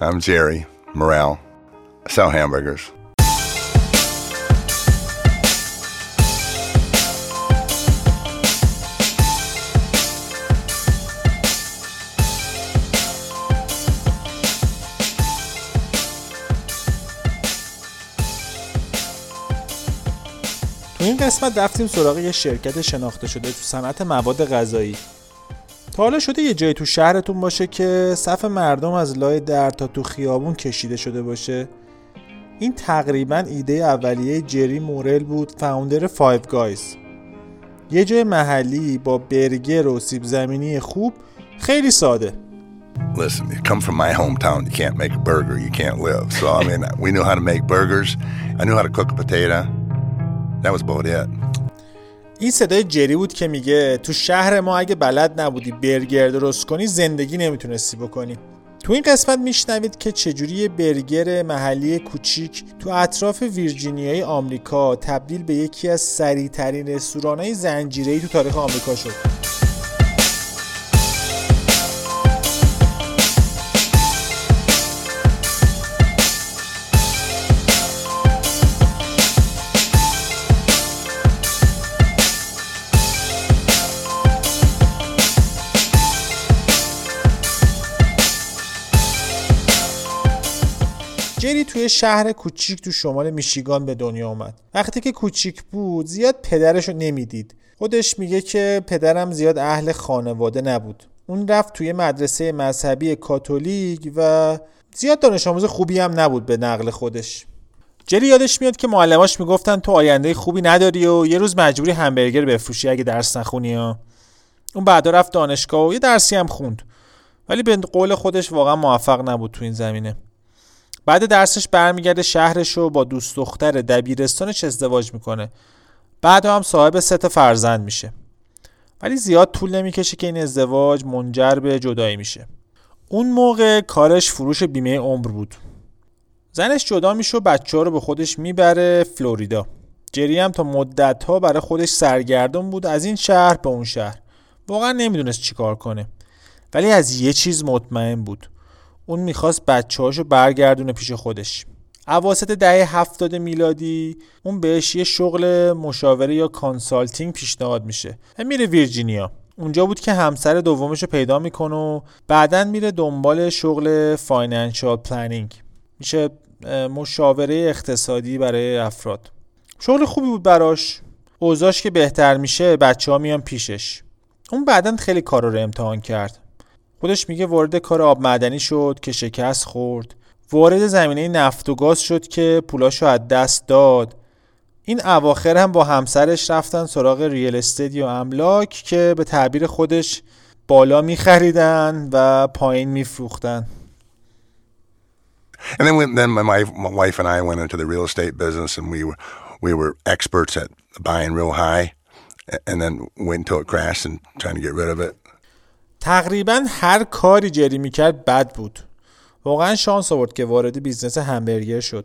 I'm Jerry Morrell. I sell hamburgers. تو این قسمت رفتیم سراغ یه شرکت شناخته شده تو صنعت مواد غذایی حالا شده یه جایی تو شهرتون باشه که صف مردم از لای در تا تو خیابون کشیده شده باشه این تقریبا ایده اولیه جری مورل بود founder Five Guys یه جای محلی با برگر و سیب زمینی خوب خیلی ساده Listen, you come from my hometown, you can't make a burger, you can't live. So, I mean, we knew how to make burgers. I knew how to cook a potato. That was about it. این صدای جری بود که میگه تو شهر ما اگه بلد نبودی برگر درست کنی زندگی نمی‌تونستی بکنی. تو این قسمت میشنوید که چجوری برگر محلی کوچیک تو اطراف ویرجینیای آمریکا تبدیل به یکی از سریعترین رستورانهای زنجیره‌ای تو تاریخ آمریکا شد. جری توی شهر کوچیک تو شمال میشیگان به دنیا اومد. وقتی که کوچیک بود زیاد پدرش رو نمی‌دید. خودش میگه که پدرم زیاد اهل خانواده نبود. اون رفت توی مدرسه مذهبی کاتولیک و زیاد دانش آموز خوبی هم نبود به نقل خودش. جری یادش میاد که معلماش می‌گفتن تو آینده خوبی نداری و یه روز مجبوری همبرگر بفروشی اگه درس نخونی ها. اون بعدا رفت دانشگاه و یه درسی هم خوند. ولی به قول خودش واقعا موفق نبود تو این زمینه. بعد درسش برمیگرده شهرش رو با دوست دختر دبیرستانش ازدواج می‌کنه. بعد هم صاحب ست فرزند میشه. ولی زیاد طول نمی‌کشه که این ازدواج منجر به جدایی میشه. اون موقع کارش فروش بیمه عمر بود. زنش جدا میشه و بچه ها رو به خودش می‌بره فلوریدا. جری هم تا مدت ها برای خودش سرگردون بود از این شهر به اون شهر. واقعا نمی‌دونست چیکار کنه. ولی از یه چیز مطمئن بود. اون می‌خواست بچه هاشو برگردونه پیش خودش. اواسط دهه هفتاد میلادی اون بهش یه شغل مشاوره یا consulting پیشنهاد میشه. و میره ویرجینیا. اونجا بود که همسر دومش رو پیدا می‌کنه و بعدا میره دنبال شغل financial planning میشه مشاوره اقتصادی برای افراد. شغل خوبی بود براش. اوضاش که بهتر میشه بچه ها میان پیشش. اون بعدا خیلی کار رو امتحان کرد. خودش میگه وارد کار آب معدنی شد که شکست خورد. وارد زمینه نفت و گاز شد که پولاشو از دست داد. این اواخر هم با همسرش رفتن سراغ ریل استیت یا املاک که به تعبیر خودش بالا میخریدن و پایین میفروختن. And then, when, then my, my wife and I went into the real estate business, and we were we were experts at buying real high, and then went until it crashed and trying to get rid of it. تقریبا هر کاری جری می‌کرد بد بود. واقعا شانس آورد که وارد business همبرگر شد.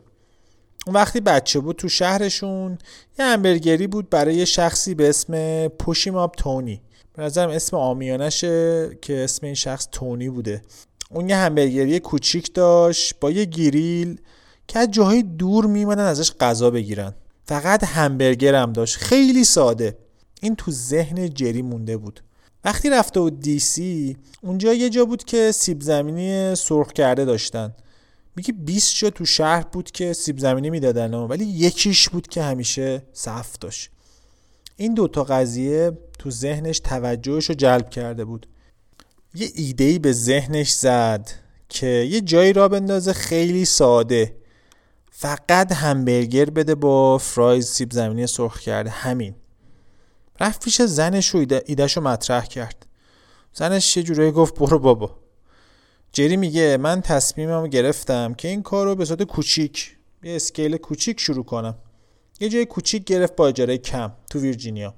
اون وقتی بچه بود تو شهرشون یه همبرگری بود برای یه شخصی به اسم Push 'Em Up Tony. به نظرم اسم عامیانشه که اسم این شخص تونی بوده. اون یه همبرگری کوچیک داشت با یه گریل که از جاهای دور میمدن ازش غذا بگیرن. فقط همبرگر هم داشت. خیلی ساده. این تو ذهن جری مونده بود. وقتی رفته بود دی سی اونجا یه جا بود که سیب زمینی سرخ کرده داشتن. میگه 20 جا تو شهر بود که سیب زمینی می‌دادن ولی یکیش بود که همیشه صف داشت. این دوتا قضیه تو ذهنش توجهش رو جلب کرده بود. یه ایده به ذهنش زد که یه جایی را بندازه خیلی ساده. فقط همبرگر بده با فرایز سیب زمینی سرخ کرده. همین. رفت پیش زنش رو ایدهش رو مطرح کرد. زنش یه جورایی گفت برو بابا. جری میگه من تصمیمم گرفتم که این کار رو به صورت کوچیک یه اسکیل کوچیک شروع کنم. یه جای کوچیک گرفت با اجاره کم تو ویرجینیا.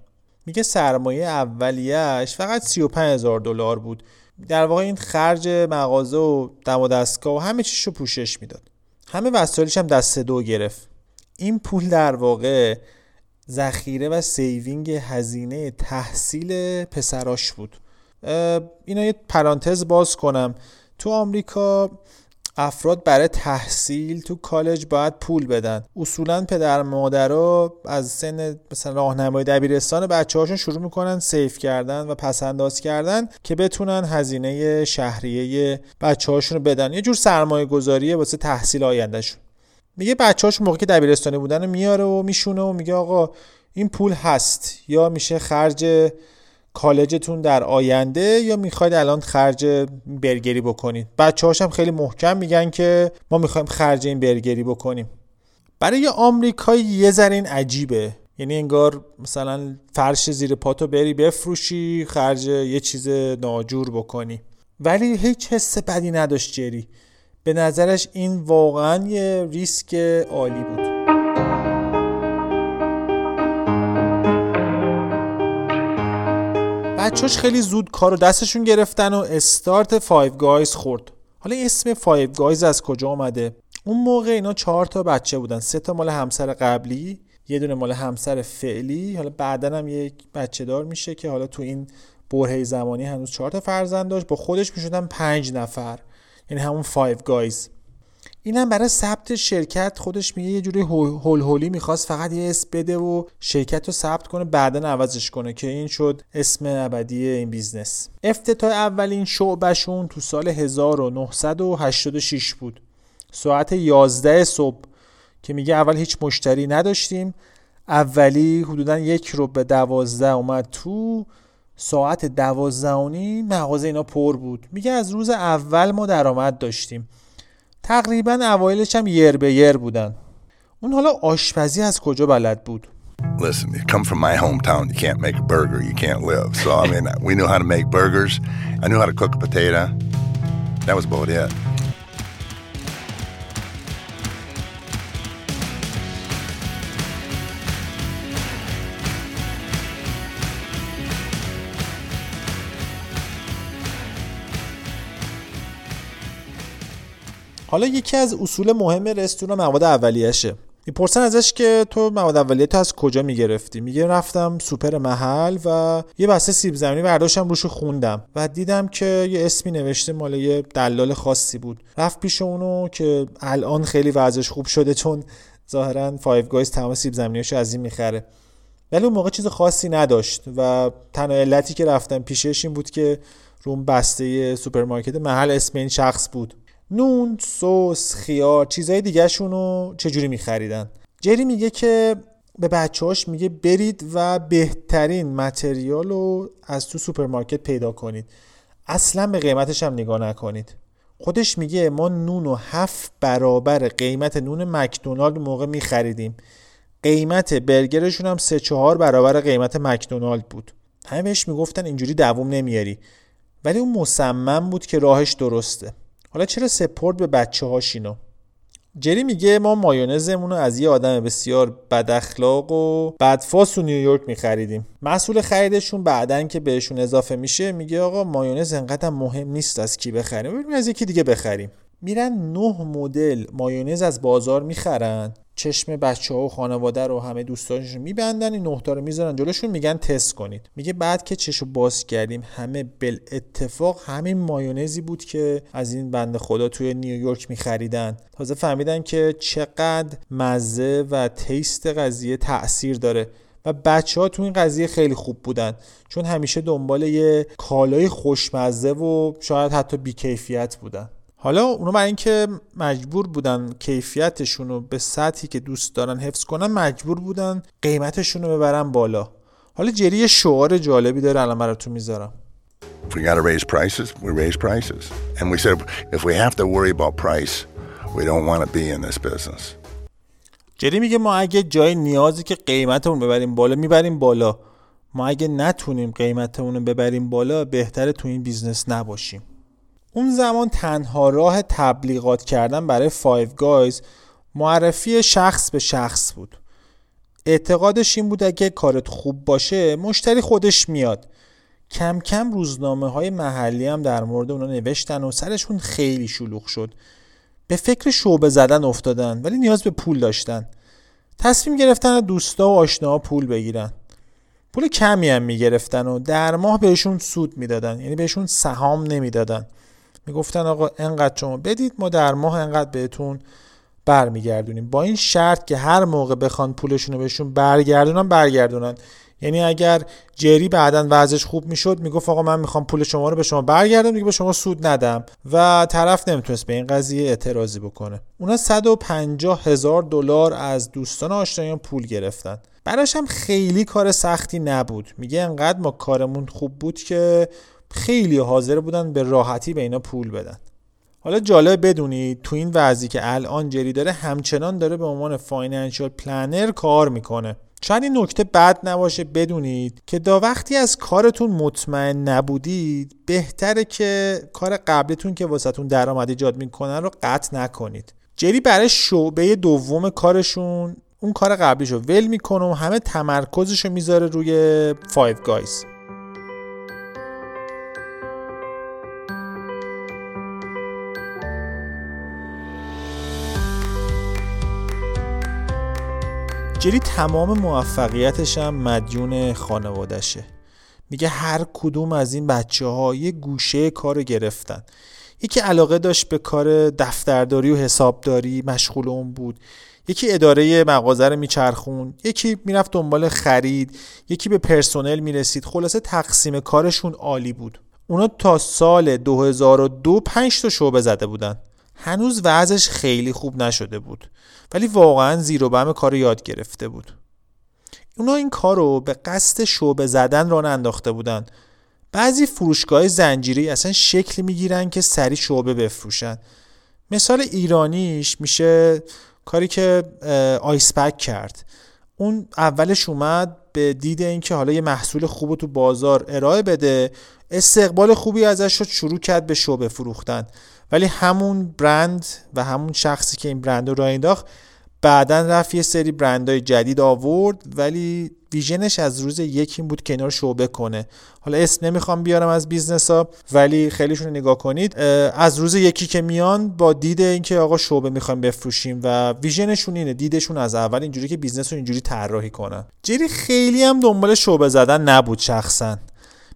میگه سرمایه اولیش فقط 35 هزار دلار بود. در واقع این خرج مغازه و دم و دستگاه و همه چیش رو پوشش می‌داد. همه وسایلش هم دست دو گرفت. این پول در واقع ذخیره و saving هزینه تحصیل پسراش بود. اینا یه پرانتز باز کنم. تو آمریکا افراد برای تحصیل تو کالج باید پول بدن. اصولا پدر مادرها از سن مثلا راهنمای دبیرستان بچه هاشون شروع می‌کنن سیف کردن و پس انداز کردن که بتونن هزینه شهریه بچه هاشون رو بدن. یه جور سرمایه گذاریه واسه تحصیل آیندهشون. میگه بچه هاشون موقع که دبیرستانی بودن رو میاره و میشونه و میگه آقا این پول هست. یا میشه خرج کالجتون در آینده یا می‌خواید الان خرج برگری بکنید. بچه هاشم خیلی محکم میگن که ما می‌خوایم خرج این برگری بکنیم. برای آمریکایی یه ذره عجیبه. یعنی انگار مثلا فرش زیر پاتو بری بفروشی خرج یه چیز ناجور بکنی. ولی هیچ حس بدی نداشت جری. به نظرش این واقعا یه ریسک عالی بود. بچهاش خیلی زود کار رو دستشون گرفتن و استارت Five Guys خورد. حالا اسم Five Guys از کجا آمده اون موقع اینا چهار تا بچه بودن. سه تا مال همسر قبلی یه دونه مال همسر فعلی. حالا بعدا هم یک بچه دار میشه که حالا تو این برهه زمانی هنوز چهار تا فرزند داشت. با خودش می‌شدن پنج نفر. یعنی همون Five Guys اینم برای ثبت شرکت خودش میگه یه جوری هول هولی می‌خواست فقط یه اسم بده و شرکت رو ثبت کنه بعدا عوضش کنه که این شد اسم ابدی این business. افتتاح اولین شعبشون تو سال 1986 بود. ساعت 11 صبح که میگه اول هیچ مشتری نداشتیم. اولی حدودا یک رو به دوازده اومد تو ساعت دوازده مغازه اینا پر بود میگه از روز اول ما درآمد داشتیم تقریبا اوایلش هم یر به یر بودن اون حالا آشپزی از کجا بلد بود Listen, you come from my hometown, you can't make a burger, you can't live. So, I mean, we knew how to make burgers. I knew how to cook a potato. That was about it. حالا یکی از اصول مهم رستوران مواد اولیه‌شه. می‌پرسن ازش که تو مواد اولیه تو از کجا می‌گرفتی؟ میگه رفتم سوپر محل و یه بسته سیب زمینی برداشتم روش خوندم. و دیدم که یه اسمی نوشته مال یه دلال خاصی بود. رفت پیش اونو که الان خیلی وضعش خوب شده چون ظاهرا Five Guys تمام سیب زمینیاشو از این می‌خره. ولی اون موقع چیز خاصی نداشت و تنها علتی که رفتم پیشش این بود که رو بسته سوپرمارکت محل اسم این شخص بود. نون، سس، خیار، چیزهای دیگه رو چجوری میخریدن؟ جری میگه که به بچهاش میگه برید و بهترین material رو از تو سوپرمارکت پیدا کنید. اصلا به قیمتش هم نگاه نکنید. خودش میگه ما نون و هفت برابر قیمت نون مکدونالد موقع میخریدیم. قیمت برگرشون هم سه چهار برابر قیمت مکدونالد بود. همه بهش می‌گفتن اینجوری دووم نمیاری. ولی اون مصمم بود که راهش درسته. حالا چرا سپورت به بچه هاشینو جری میگه ما مایونزمون رو از یه آدم بسیار بد اخلاق و بدفاس تو نیویورک میخریدیم. مسئول خریدشون بعدن که بهشون اضافه میشه میگه آقا مایونز انقدر مهم نیست از کی بخریم. بریم از یکی دیگه بخریم. میرن نه مدل مایونز از بازار می‌خرن. چشم بچه ها و خانواده رو همه دوستانشون میبندن این نهتا رو می‌ذارن جلوشون میگن تست کنید. میگه بعد که چشو باز کردیم همه بل اتفاق همین مایونزی بود که از این بند خدا توی نیویورک میخریدن. تازه فهمیدن که چقدر مزه و تیست قضیه تاثیر داره و بچه ها تو این قضیه خیلی خوب بودن. چون همیشه دنبال یه کالای خوشمزه و شاید حتی بیکیفیت بودن. حالا اونا برای اینکه مجبور بودن کیفیتشون رو به سطحی که دوست دارن حفظ کنن مجبور بودن قیمتشون رو ببرن بالا حالا جری شعار جالبی داره الان براتون می‌ذارم If we got to raise prices, we raise prices. And we said if we have to worry about price, we don't want to be in this business. جری میگه ما اگه جای نیازی که قیمتمون ببریم بالا می‌بریم بالا ما اگه نتونیم قیمتمون رو ببریم بالا بهتره تو این business نباشیم اون زمان تنها راه تبلیغات کردن برای Five Guys معرفی شخص به شخص بود. اعتقادش این بود اگه کارت خوب باشه مشتری خودش میاد. کم کم روزنامه های محلی هم در مورد اونا نوشتن و سرشون خیلی شلوغ شد. به فکر شعبه زدن افتادن ولی نیاز به پول داشتن. تصمیم گرفتن دوستا و آشناها پول بگیرن. پول کمی هم می‌گرفتن و در ماه بهشون سود می‌دادن یعنی بهشون سهام نمی‌دادن. می‌گفتن آقا انقدر شما بدید ما در ماه انقدر بهتون برمیگردونیم. با این شرط که هر موقع بخوان پولشون رو بهشون برگردونن برگردونن. یعنی اگر جری بعدا وضعش خوب می‌شد می‌گفت آقا من می‌خوام پول شما رو به شما برگردم دیگه به شما سود ندم. و طرف نمی‌تونست به این قضیه اعتراضی بکنه. اونا 150 هزار دلار از دوستان آشنایان پول گرفتن. براش هم خیلی کار سختی نبود. میگه انقدر ما کارمون خوب بود که خیلی حاضر بودن به راحتی به اینا پول بدن. حالا جالب بدونید تو این وضعی که الان جری داره همچنان داره به عنوان financial planner کار می‌کنه. شاید این نکته بد نباشه بدونید که تا وقتی از کارتون مطمئن نبودید بهتره که کار قبلتون که واسهتون درآمد ایجاد می‌کنن رو قطع نکنید. جری برای شعبه دوم کارشون اون کار قبلیش ول می‌کنه و همه تمرکزش رو می‌ذاره روی Five Guys جری تمام موفقیتش هم مدیون خانوادشه میگه هر کدوم از این بچه ها یه گوشه کار گرفتن. یکی علاقه داشت به کار دفترداری و حسابداری مشغول اون بود. یکی اداره مغازه رو میچرخون یکی می‌رفت دنبال خرید. یکی به پرسنل می‌رسید. خلاصه تقسیم کارشون عالی بود. اونا تا سال 2002 پنج تا شعبه زده بودن. هنوز وضعش خیلی خوب نشده بود ولی واقعا زیر و بم کار یاد گرفته بود. اونا این کار رو به قصد شعبه زدن ران انداخته بودن. بعضی فروشگاه زنجیری اصلا شکل می‌گیرن که سری شعبه بفروشن. مثال ایرانیش میشه کاری که آیس پک کرد. اون اولش اومد به دید اینکه حالا یه محصول خوب تو بازار ارائه بده استقبال خوبی ازش شد شروع کرد به شعبه فروختن ولی همون برند و همون شخصی که این برند رو راه انداخت بعدا رفت یه سری برندهای جدید آورد ولی vision ش از روز یک این بود که اینا رو شعبه کنه. حالا اسم نمی‌خوام بیارم از business ها ولی خیلیشون نگاه کنید. از روز یکی که میان با دید اینکه آقا شعبه می‌خوایم بفروشیم و vision شون اینه دیدشون از اول اینجوری که business رو اینجوری طراحی کنن. جری خیلی هم دنبال شعبه زدن نبود شخصا.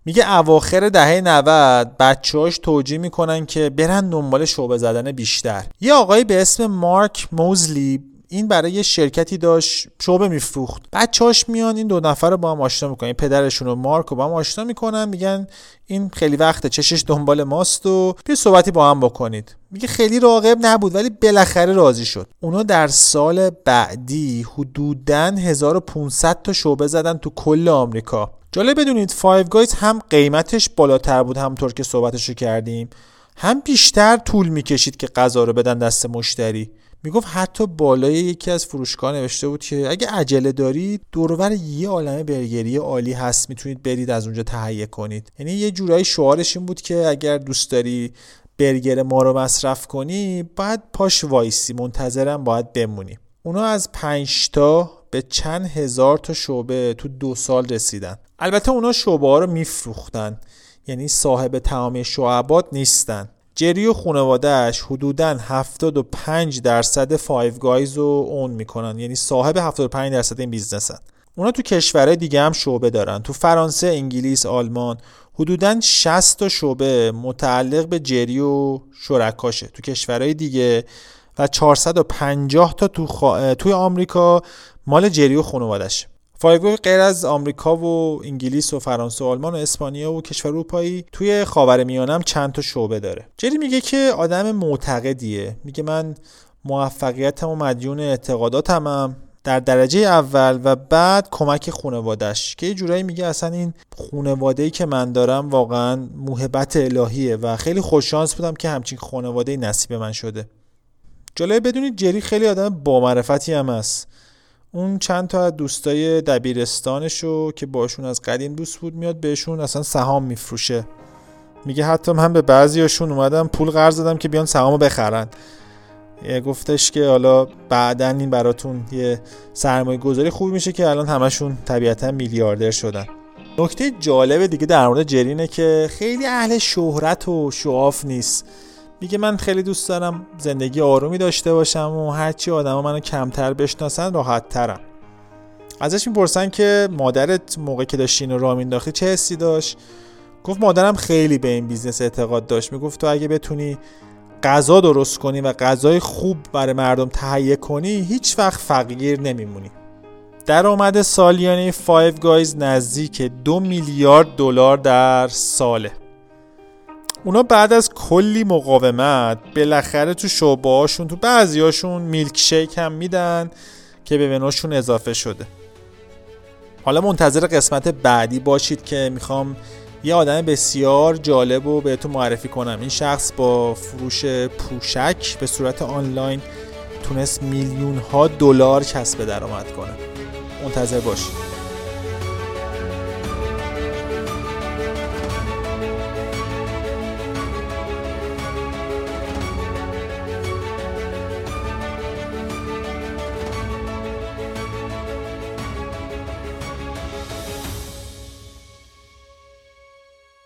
میگه اواخر دهه 90 بچه‌هاش توجیه می‌کنن که برن دنبال شعبه زدن بیشتر. یه آقایی به اسم مارک موزلی این برای شرکتی داشت شعبه میفروخت. بچه‌هاش میان این دو نفر رو با هم آشنا می‌کنن. پدرشون و مارک رو با هم آشنا می‌کنن میگن این خیلی وقته چشش دنبال ماست و بیا صحبتی با هم بکنید. میگه خیلی راغب نبود ولی بالاخره راضی شد. اونا در سال بعدی حدوداً 1500 تا شعبه زدن تو کل آمریکا. جالب بدونید Five Guys هم قیمتش بالاتر بود همطور که صحبتش رو کردیم. هم بیشتر طول می‌کشید که غذا رو بدن دست مشتری. می‌گفت حتی بالای یکی از فروشگاه نوشته بود که اگه عجله دارید دورور یه عالمه برگری عالی هست می‌تونید برید از اونجا تهیه کنید. یعنی یه جورایی شعارش این بود که اگر دوست داری برگر ما رو مصرف کنی باید پاش وایسی منتظرم باید بمونی. اونا از پنج تا به چند هزار تا شعبه تو دو سال رسیدن. البته اونا شعبه ها رو میفروختن یعنی صاحب تمام شعبات نیستن. جری و خانوادهش حدودا 75 درصد Five Guys رو own می‌کنن. یعنی صاحب 75 درصد این business ن. اونا تو کشورهای دیگه هم شعبه دارن. تو فرانسه، انگلیس، آلمان حدودا 60 تا شعبه متعلق به جری و شرکاشه. تو کشورهای دیگه و 450 تا تو توی آمریکا مال جری و خانوادش فایگو غیر از آمریکا و انگلیس و فرانسه و آلمان و اسپانیا و کشور اروپایی توی خاورمیانه هم چند تا شعبه داره. جری میگه که آدم معتقدیه. میگه من موفقیتم و مدیون اعتقاداتمم در درجه اول و بعد کمک خانوادش که یه جورایی میگه اصلا این خانواده که من دارم واقعا موهبت الهیه و خیلی خوششانس بودم که همچین خانواده نصیب من شده. جالب بدونید جری خیلی آدم با معرفتی هم است اون چند تا از دوستای دبیرستانشو که باشون از قدیم دوست بود میاد بهشون اصلا سهام میفروشه. میگه حتی من به بعضیاشون اومدم پول قرض دادم که بیان سهامو بخرن. یه گفتش که حالا بعدا این براتون یه سرمایه گذاری خوبی میشه که الان همشون طبیعتا میلیاردر شدن. نکته جالب دیگه در مورد جرینه که خیلی اهل شهرت و شعاف نیست. میگه من خیلی دوست دارم زندگی آرومی داشته باشم و هرچی آدما منو کمتر بشناسن راحت ترم ازش می‌پرسن که مادرت موقع که داشتی اینو راه مینداختی چه حسی داشت؟ گفت مادرم خیلی به این business اعتقاد داشت. می‌گفت تو اگه بتونی غذا درست کنی و غذای خوب برای مردم تهیه کنی هیچ وقت فقیر نمیمونی. درآمد سالیانه Five Guys نزدیک دو میلیارد دلار در ساله. اونا بعد از کلی مقاومت بالاخره تو شعبه هاشون تو بعضی هاشون میلک شیک هم میدن که به منوشون اضافه شده. حالا منتظر قسمت بعدی باشید که می‌خوام یه آدم بسیار جالب رو بهتون معرفی کنم. این شخص با فروش پوشک به صورت آنلاین تونست میلیون ها دلار کسب درآمد کنه. منتظر باشید.